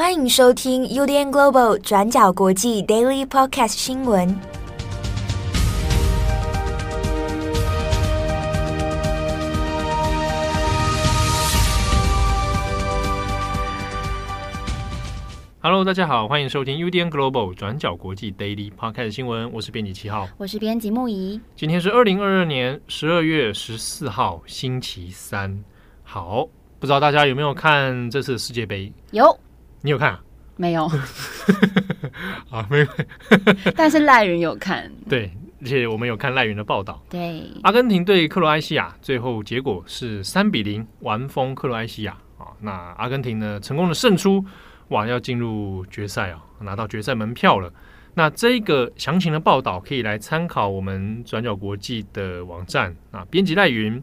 欢迎收听 UDN Global 转角国际 Daily Podcast 新闻。Hello，大家好，欢迎收听 UDN Global 转角国际 Daily Podcast 新闻。我是编辑七号，我是编辑木仪。今天是二零二二年十二月十四号，星期三。好，不知道大家有没有看这次世界杯？有，你有看？啊没有。啊，没有。但是赖云有看。对，而且我们有看赖云的报道。对，阿根廷对克罗埃西亚，最后结果是三比零完封克罗埃西亚啊。那阿根廷呢，成功的胜出。哇，要进入决赛啊，拿到决赛门票了。那这个详情的报道可以来参考我们转角国际的网站啊。编辑赖云，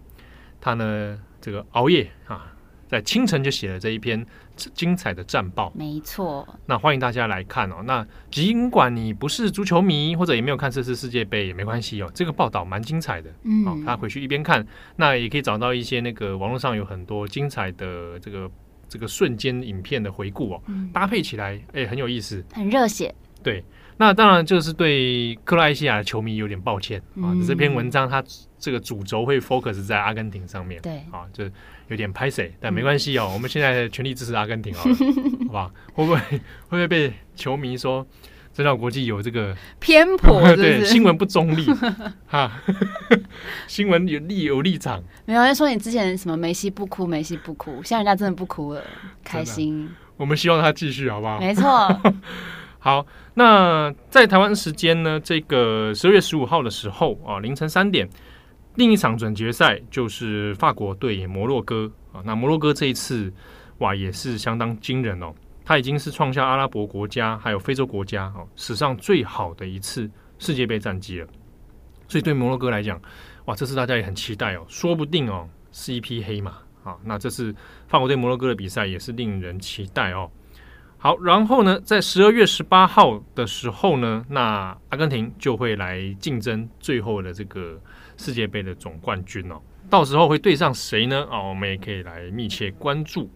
他呢这个熬夜啊，在清晨就写了这一篇精彩的战报。没错。那欢迎大家来看哦。那尽管你不是足球迷，或者也没有看这次世界杯，也没关系哦。这个报道蛮精彩的。嗯。好，他回去一边看，那也可以找到一些那个网络上有很多精彩的这个。这个瞬间影片的回顾哦，嗯、搭配起来哎很有意思，很热血。对，那当然就是对克罗埃西亚的球迷有点抱歉、嗯、啊。这篇文章它这个主轴会 focus 在阿根廷上面，对啊，就有点拍谁，但没关系哦。嗯、我们现在全力支持阿根廷好了，好吧？会不会会不会被球迷说？转角国际有这个偏颇 对新闻不中立哈，新闻有立有立场。没有人说你之前什么梅西不哭，梅西不哭，现在人家真的不哭了，开心。我们希望他继续，好不好？没错。好，那在台湾时间呢，这个十二月十五号的时候啊，凌晨三点，另一场准决赛就是法国对摩洛哥啊。那摩洛哥这一次哇，也是相当惊人哦。他已经是创下阿拉伯国家还有非洲国家哦史上最好的一次世界杯战绩了，所以对摩洛哥来讲，哇，这次大家也很期待哦，说不定哦是一匹黑马啊。那这次法国对摩洛哥的比赛也是令人期待哦。好，然后呢，在十二月十八号的时候呢，那阿根廷就会来竞争最后的这个世界杯的总冠军哦，到时候会对上谁呢？哦，我们也可以来密切关注。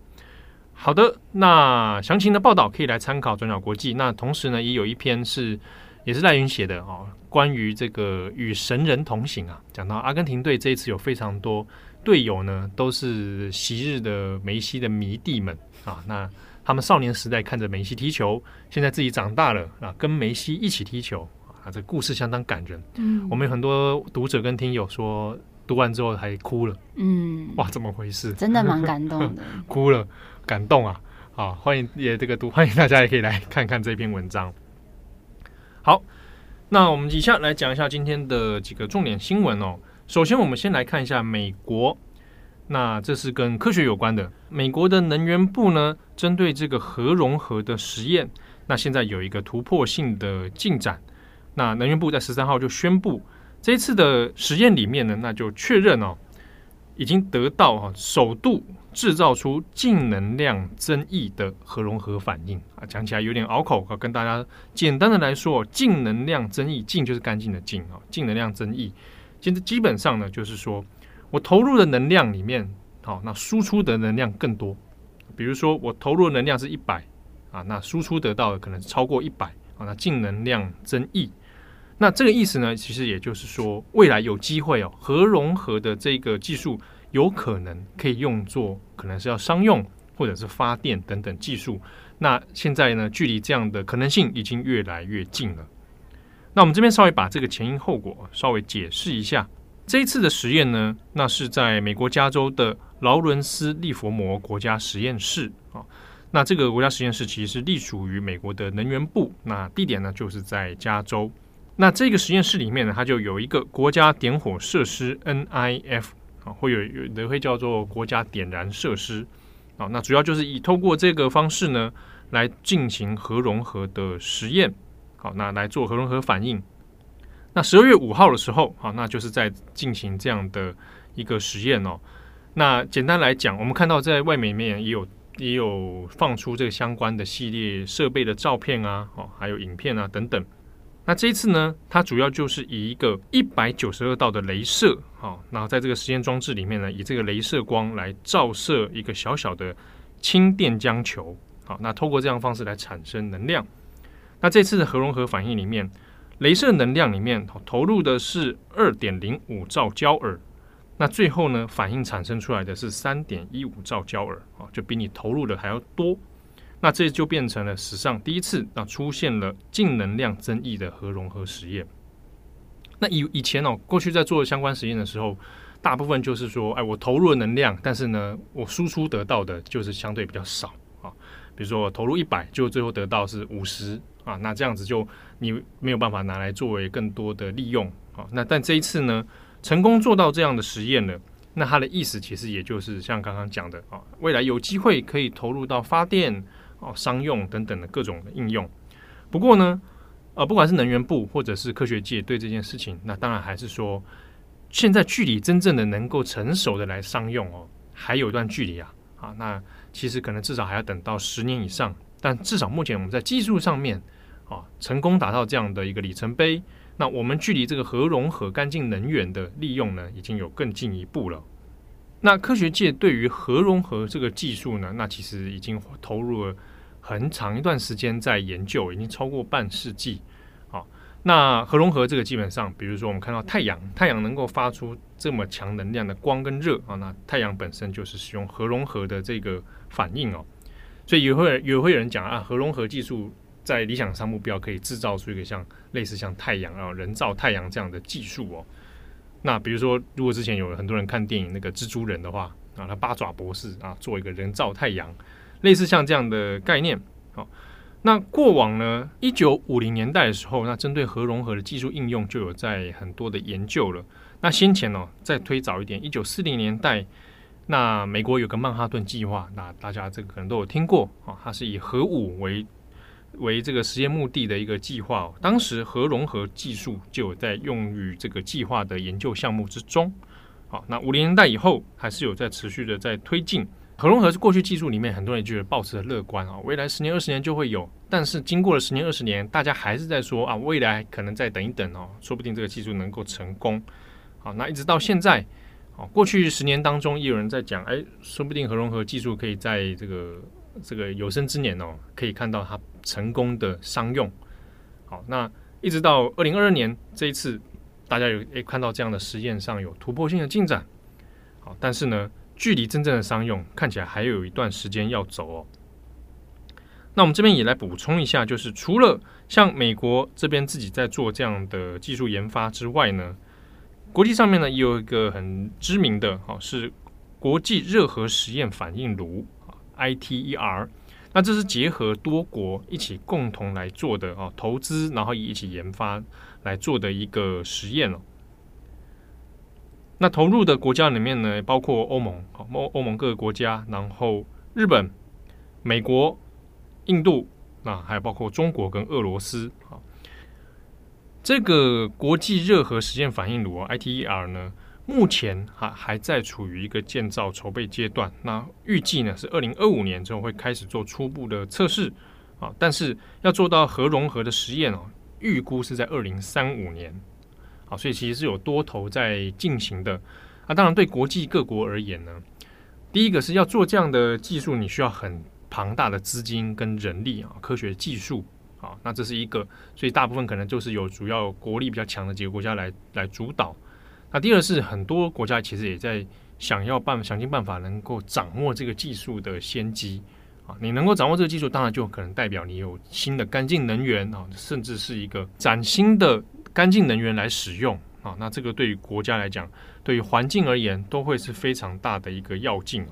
好的，那详情的报道可以来参考转角国际。那同时呢，也有一篇是也是赖云写的哦，关于这个与神人同行啊，讲到阿根廷队这一次有非常多队友呢，都是昔日的梅西的迷弟们啊。那他们少年时代看着梅西踢球，现在自己长大了啊，跟梅西一起踢球啊，这故事相当感人。嗯，我们有很多读者跟听友说，读完之后还哭了。嗯，哇，怎么回事？真的蛮感动的，哭了。感动啊！好，欢迎也这个读，欢迎大家也可以来看看这篇文章。好，那我们以下来讲一下今天的几个重点新闻哦。首先，我们先来看一下美国，那这是跟科学有关的。美国的能源部呢，针对这个核融合的实验，那现在有一个突破性的进展。那能源部在十三号就宣布，这一次的实验里面呢，那就确认哦，已经得到啊首度。制造出净能量增益的核融合反应啊，讲起来有点拗口啊，跟大家简单的来说，净能量增益，净就是干净的净啊，净能量增益，其实基本上呢，就是说我投入的能量里面，好，那输出的能量更多。比如说我投入的能量是一百啊，那输出得到的可能超过一百啊，那净能量增益。那这个意思呢，其实也就是说，未来有机会哦，核融合的这个技术。有可能可以用作，可能是要商用或者是发电等等技术。那现在呢，距离这样的可能性已经越来越近了。那我们这边稍微把这个前因后果稍微解释一下。这一次的实验呢，那是在美国加州的劳伦斯利佛摩国家实验室啊。那这个国家实验室其实隶属于美国的能源部，那地点呢就是在加州。那这个实验室里面呢，它就有一个国家点火设施 NIF。啊，会有有的会叫做国家点燃设施啊，那主要就是以透过这个方式呢，来进行核融合的实验，好，那来做核融合反应。那十二月五号的时候，好，那就是在进行这样的一个实验哦。那简单来讲，我们看到在外面面也有也有放出这个相关的系列设备的照片啊，哦，还有影片啊等等。那这一次呢，它主要就是以一个一百九十二道的镭射，好，然后在这个实验装置里面呢，以这个镭射光来照射一个小小的氢电浆球，好，那透过这样方式来产生能量。那这次的核融合反应里面，镭射能量里面投入的是二点零五兆焦耳，那最后呢，反应产生出来的是三点一五兆焦耳啊，就比你投入的还要多。那这就变成了史上第一次啊出现了净能量增益的核融合实验。那以以前哦，过去在做相关实验的时候，大部分就是说，哎，我投入了能量，但是呢，我输出得到的就是相对比较少啊。比如说我投入一百，就最后得到是五十。啊，那这样子就你没有办法拿来作为更多的利用啊。那但这一次呢，成功做到这样的实验了，那它的意思其实也就是像刚刚讲的啊，未来有机会可以投入到发电、啊商用等等的各种应用。不过呢，呃，不管是能源部或者是科学界对这件事情，那当然还是说，现在距离真正的能够成熟的来商用哦，还有一段距离啊。啊，那其实可能至少还要等到十年以上。但至少目前我们在技术上面啊，成功达到这样的一个里程碑，那我们距离这个核融合干净能源的利用呢，已经有更进一步了。那科学界对于核融合这个技术呢，那其实已经投入了很长一段时间在研究，已经超过半世纪。啊，那核融合这个基本上，比如说我们看到太阳，太阳能够发出这么强能量的光跟热啊，那太阳本身就是使用核融合的这个反应哦。所以也会也会有人讲啊，核融合技术在理想上目标可以制造出一个像类似像太阳啊人造太阳这样的技术哦。那比如说，如果之前有很多人看电影那个蜘蛛人的话啊，那八爪博士啊做一个人造太阳，类似像这样的概念。好，那过往呢，一九五零年代的时候，那针对核融合的技术应用就有在很多的研究了。那先前呢，再推早一点，一九四零年代。那美国有个曼哈顿计划，那大家这个可能都有听过啊，它是以核武为为这个实验目的的一个计划。当时核融合技术就有在用于这个计划的研究项目之中。好，那五零年代以后还是有在持续的在推进核融合。是过去技术里面很多人觉得抱持的乐观啊，未来十年二十年就会有。但是经过了十年二十年，大家还是在说啊，未来可能再等一等哦，说不定这个技术能够成功。好，那一直到现在。过去十年当中，也有人在讲，哎，说不定核融合技术可以在这个这个有生之年哦，可以看到它成功的商用。好，那一直到二零二二年这一次，大家有诶看到这样的实验上有突破性的进展。好，但是呢，距离真正的商用看起来还有一段时间要走哦。那我们这边也来补充一下，就是除了像美国这边自己在做这样的技术研发之外呢。国际上面呢，也有一个很知名的，哈，是国际热核实验反应炉，ITER。那这是结合多国一起共同来做的啊，投资然后一起研发来做的一个实验哦。那投入的国家里面呢，包括欧盟，欧欧盟各个国家，然后日本、美国、印度，那还有包括中国跟俄罗斯，啊。这个国际热核实验反应炉 ITER 呢，目前还还在处于一个建造筹备阶段。那预计呢是二零二五年之后会开始做初步的测试啊，但是要做到核融合的实验哦，预估是在二零三五年。好，所以其实是有多头在进行的。那当然对国际各国而言呢，第一个是要做这样的技术，你需要很庞大的资金跟人力啊，科学技术。好，那这是一个，所以大部分可能就是由主要国力比较强的几个国家来来主导。那第二是很多国家其实也在想要办想尽办法能够掌握这个技术的先机啊。你能够掌握这个技术，当然就可能代表你有新的干净能源啊，甚至是一个崭新的干净能源来使用啊。那这个对于国家来讲，对于环境而言，都会是非常大的一个要进。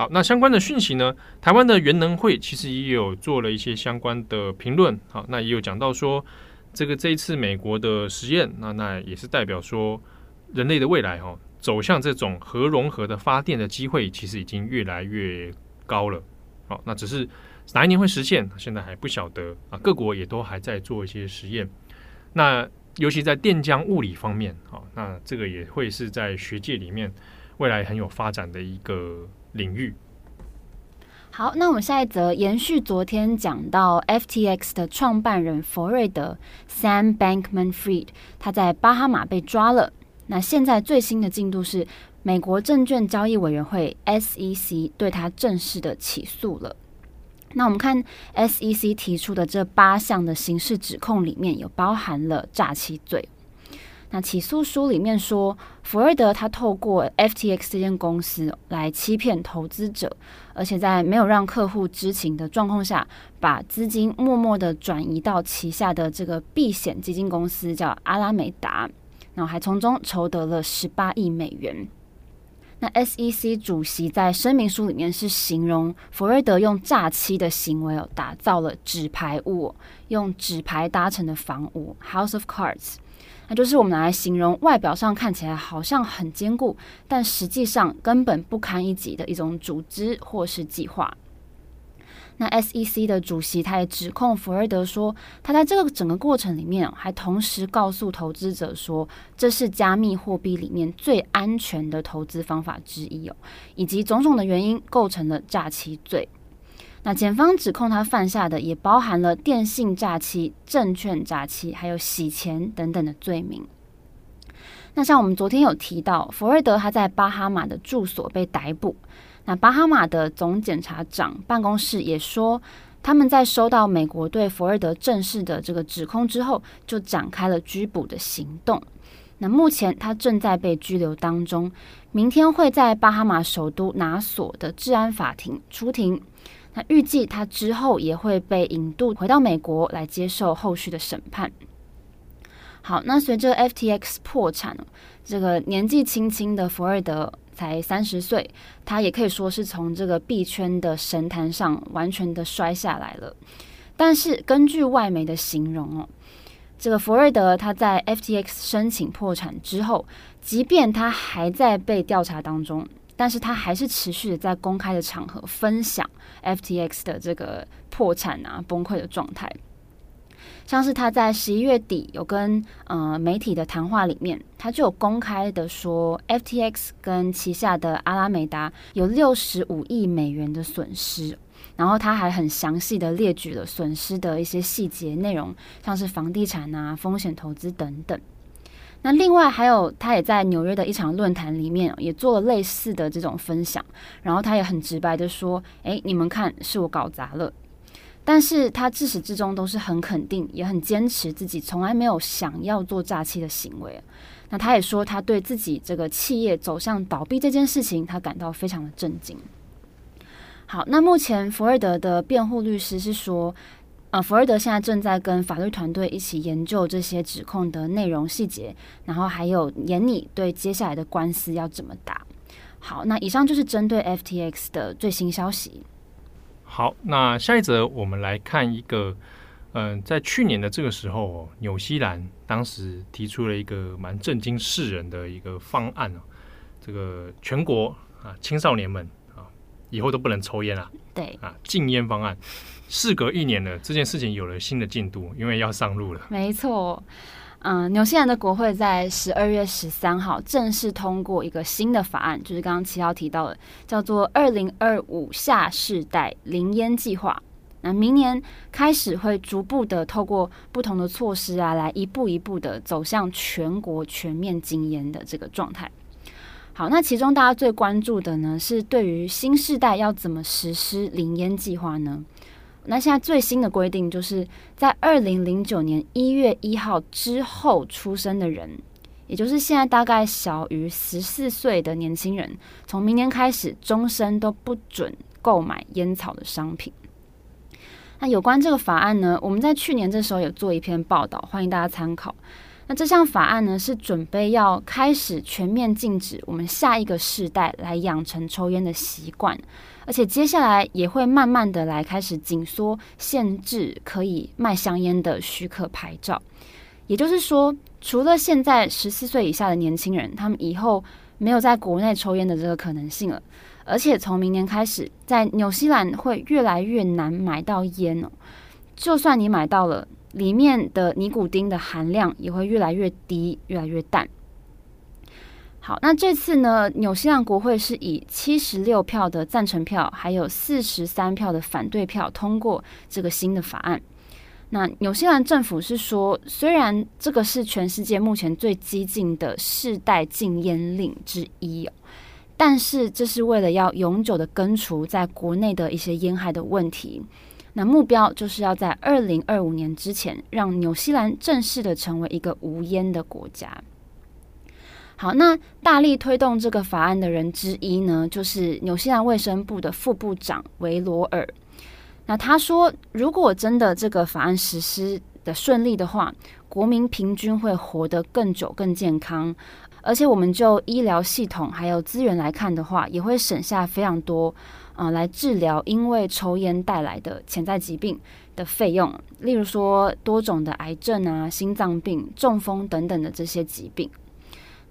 好，那相关的讯息呢？台湾的元能会其实也有做了一些相关的评论。好，那也有讲到说，这个这一次美国的实验，那那也是代表说，人类的未来哦，走向这种核融合的发电的机会，其实已经越来越高了。好，那只是哪一年会实现，现在还不晓得啊。各国也都还在做一些实验。那尤其在电浆物理方面，好，那这个也会是在学界里面未来很有发展的一个。领域。好，那我们下一则延续昨天讲到 FTX 的创办人弗瑞德 Sam Bankman-Fried，他在巴哈马被抓了。那现在最新的进度是，美国证券交易委员会 SEC 对他正式的起诉了。那我们看 SEC 提出的这八项的刑事指控里面有包含了诈欺罪。那起诉书里面说，福瑞德他透过 FTX 这间公司来欺骗投资者，而且在没有让客户知情的状况下，把资金默默的转移到旗下的这个避险基金公司叫阿拉美达，然后还从中筹得了十八亿美元。那 SEC 主席在声明书里面是形容弗瑞德用诈欺的行为哦，打造了纸牌屋，用纸牌搭成的房屋 （House of Cards）。那就是我们来形容外表上看起来好像很坚固，但实际上根本不堪一击的一种组织或是计划。那 SEC 的主席他也指控福瑞德说，他在这个整个过程里面还同时告诉投资者说，这是加密货币里面最安全的投资方法之一哦，以及种种的原因构成了诈欺罪。那检方指控他犯下的也包含了电信诈欺、证券诈欺，还有洗钱等等的罪名。那像我们昨天有提到，福瑞德他在巴哈马的住所被逮捕。那巴哈马的总检察长办公室也说，他们在收到美国对福瑞德正式的这个指控之后，就展开了拘捕的行动。那目前他正在被拘留当中，明天会在巴哈马首都拿索的治安法庭出庭。那预计他之后也会被引渡回到美国来接受后续的审判。好，那随着 FTX 破产，这个年纪轻轻的福瑞德才三十岁，他也可以说是从这个币圈的神坛上完全的摔下来了。但是根据外媒的形容哦，这个福瑞德他在 FTX 申请破产之后，即便他还在被调查当中。但是他还是持续的在公开的场合分享 FTX 的这个破产啊崩溃的状态，像是他在十一月底有跟呃媒体的谈话里面，他就有公开的说 FTX 跟旗下的阿拉美达有六十五亿美元的损失，然后他还很详细的列举了损失的一些细节内容，像是房地产啊、风险投资等等。那另外还有，他也在纽约的一场论坛里面也做了类似的这种分享，然后他也很直白的说：“诶，你们看，是我搞砸了。”但是他自始至终都是很肯定，也很坚持自己从来没有想要做诈欺的行为。那他也说，他对自己这个企业走向倒闭这件事情，他感到非常的震惊。好，那目前福瑞德的辩护律师是说。呃，福瑞德现在正在跟法律团队一起研究这些指控的内容细节，然后还有研拟对接下来的官司要怎么打。好，那以上就是针对 FTX 的最新消息。好，那下一则我们来看一个，嗯、呃，在去年的这个时候，纽西兰当时提出了一个蛮震惊世人的一个方案哦，这个全国啊青少年们啊以后都不能抽烟了，对啊禁烟方案。事隔一年了，这件事情有了新的进度，因为要上路了。没错，嗯、纽西兰的国会在十二月十三号正式通过一个新的法案，就是刚刚七号提到的，叫做“二零二五下世代零烟计划”。那明年开始会逐步的透过不同的措施啊，来一步一步的走向全国全面禁烟的这个状态。好，那其中大家最关注的呢，是对于新世代要怎么实施零烟计划呢？那现在最新的规定就是在二零零九年一月一号之后出生的人，也就是现在大概小于十四岁的年轻人，从明年开始终身都不准购买烟草的商品。那有关这个法案呢，我们在去年这时候有做一篇报道，欢迎大家参考。那这项法案呢，是准备要开始全面禁止我们下一个世代来养成抽烟的习惯。而且接下来也会慢慢的来开始紧缩限制可以卖香烟的许可牌照，也就是说，除了现在十四岁以下的年轻人，他们以后没有在国内抽烟的这个可能性了。而且从明年开始，在纽西兰会越来越难买到烟哦。就算你买到了，里面的尼古丁的含量也会越来越低，越来越淡。好，那这次呢，纽西兰国会是以七十六票的赞成票，还有四十三票的反对票通过这个新的法案。那纽西兰政府是说，虽然这个是全世界目前最激进的世代禁烟令之一，但是这是为了要永久的根除在国内的一些烟害的问题。那目标就是要在二零二五年之前，让纽西兰正式的成为一个无烟的国家。好，那大力推动这个法案的人之一呢，就是纽西兰卫生部的副部长维罗尔。那他说，如果真的这个法案实施的顺利的话，国民平均会活得更久、更健康，而且我们就医疗系统还有资源来看的话，也会省下非常多啊、呃，来治疗因为抽烟带来的潜在疾病的费用，例如说多种的癌症啊、心脏病、中风等等的这些疾病。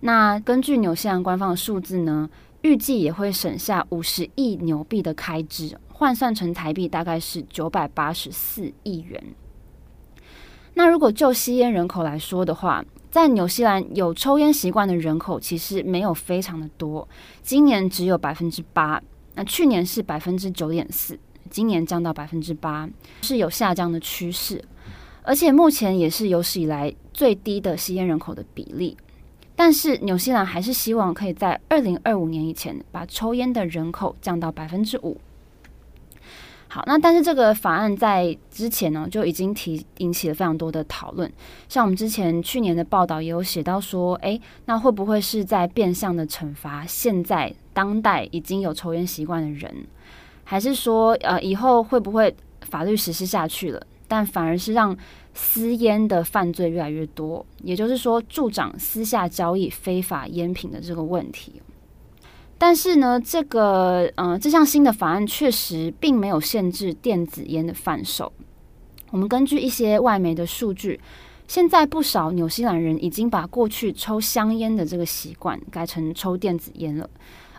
那根据纽西兰官方的数字呢，预计也会省下五十亿纽币的开支，换算成台币大概是九百八十四亿元。那如果就吸烟人口来说的话，在纽西兰有抽烟习惯的人口其实没有非常的多，今年只有百分之八，那去年是百分之九点四，今年降到百分之八，是有下降的趋势，而且目前也是有史以来最低的吸烟人口的比例。但是纽西兰还是希望可以在二零二五年以前把抽烟的人口降到百分之五。好，那但是这个法案在之前呢就已经提引起了非常多的讨论。像我们之前去年的报道也有写到说，诶，那会不会是在变相的惩罚现在当代已经有抽烟习惯的人，还是说呃以后会不会法律实施下去了，但反而是让私烟的犯罪越来越多，也就是说助长私下交易非法烟品的这个问题。但是呢，这个呃这项新的法案确实并没有限制电子烟的贩售。我们根据一些外媒的数据，现在不少纽西兰人已经把过去抽香烟的这个习惯改成抽电子烟了。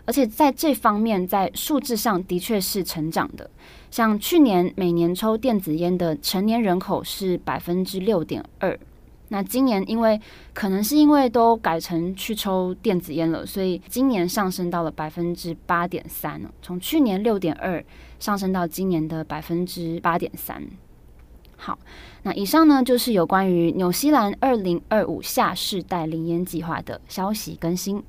而且在这方面，在数字上的确是成长的。像去年每年抽电子烟的成年人口是百分之六点二，那今年因为可能是因为都改成去抽电子烟了，所以今年上升到了百分之八点三，从去年六点二上升到今年的百分之八点三。好，那以上呢就是有关于纽西兰二零二五下世代零烟计划的消息更新。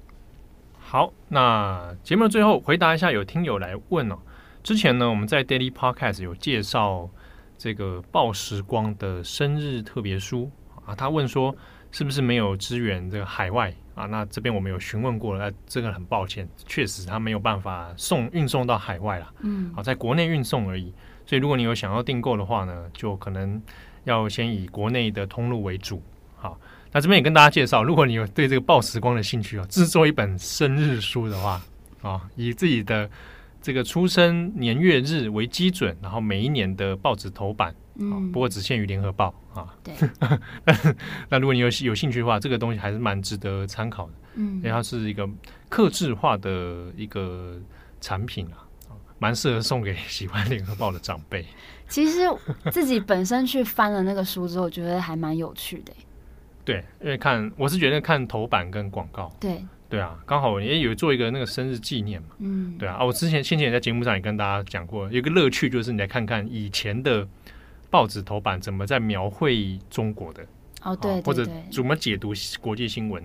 好，那节目的最后回答一下有听友来问哦。之前呢，我们在 Daily Podcast 有介绍这个报时光的生日特别书啊。他问说，是不是没有支援这个海外啊？那这边我们有询问过了，那这个很抱歉，确实他没有办法送运送到海外了。嗯，好，在国内运送而已。所以如果你有想要订购的话呢，就可能要先以国内的通路为主。好。那这边也跟大家介绍，如果你有对这个报时光的兴趣啊，制作一本生日书的话啊，以自己的这个出生年月日为基准，然后每一年的报纸头版，嗯，不过只限于联合报啊。对。那如果你有有兴趣的话，这个东西还是蛮值得参考的，嗯，因为它是一个克制化的一个产品啊，蛮适合送给喜欢联合报的长辈。其实自己本身去翻了那个书之后，觉得还蛮有趣的。对，因为看我是觉得看头版跟广告，对。对啊，刚好也有做一个那个生日纪念嘛，嗯，对啊，啊，我之前先前也在节目上也跟大家讲过，有一个乐趣就是你来看看以前的报纸头版怎么在描绘中国的，哦对，对，或者怎么解读国际新闻，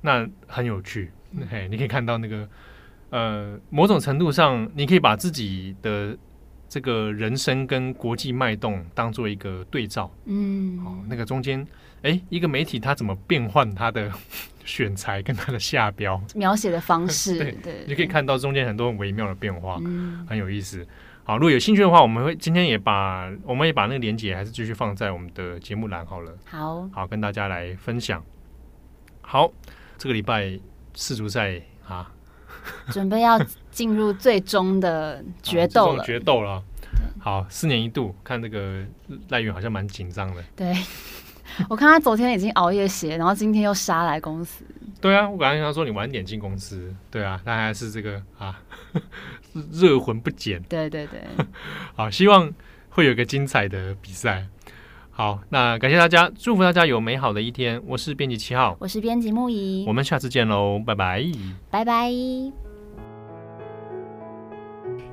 那很有趣，嗯，嘿，你可以看到那个呃，某种程度上，你可以把自己的这个人生跟国际脉动当做一个对照，嗯，哦，那个中间。哎，一个媒体它怎么变换它的 选材跟它的下标描写的方式？对对，你可以看到中间很多很微妙的变化，嗯，很有意思。好，如果有兴趣的话，我们会今天也把我们也把那个连接还是继续放在我们的节目栏好了。好，好跟大家来分享。好，这个礼拜世足赛啊，准备要进入最终的决斗了，决斗了。好，四年一度，看这个赖云好像蛮紧张的。对。我看他昨天已经熬夜写，然后今天又杀来公司。对啊，我刚才跟他说你晚点进公司。对啊，他还是这个啊，热魂不减。对对对，好，希望会有个精彩的比赛。好，那感谢大家，祝福大家有美好的一天。我是编辑七号，我是编辑木仪，我们下次见喽，拜拜，拜拜。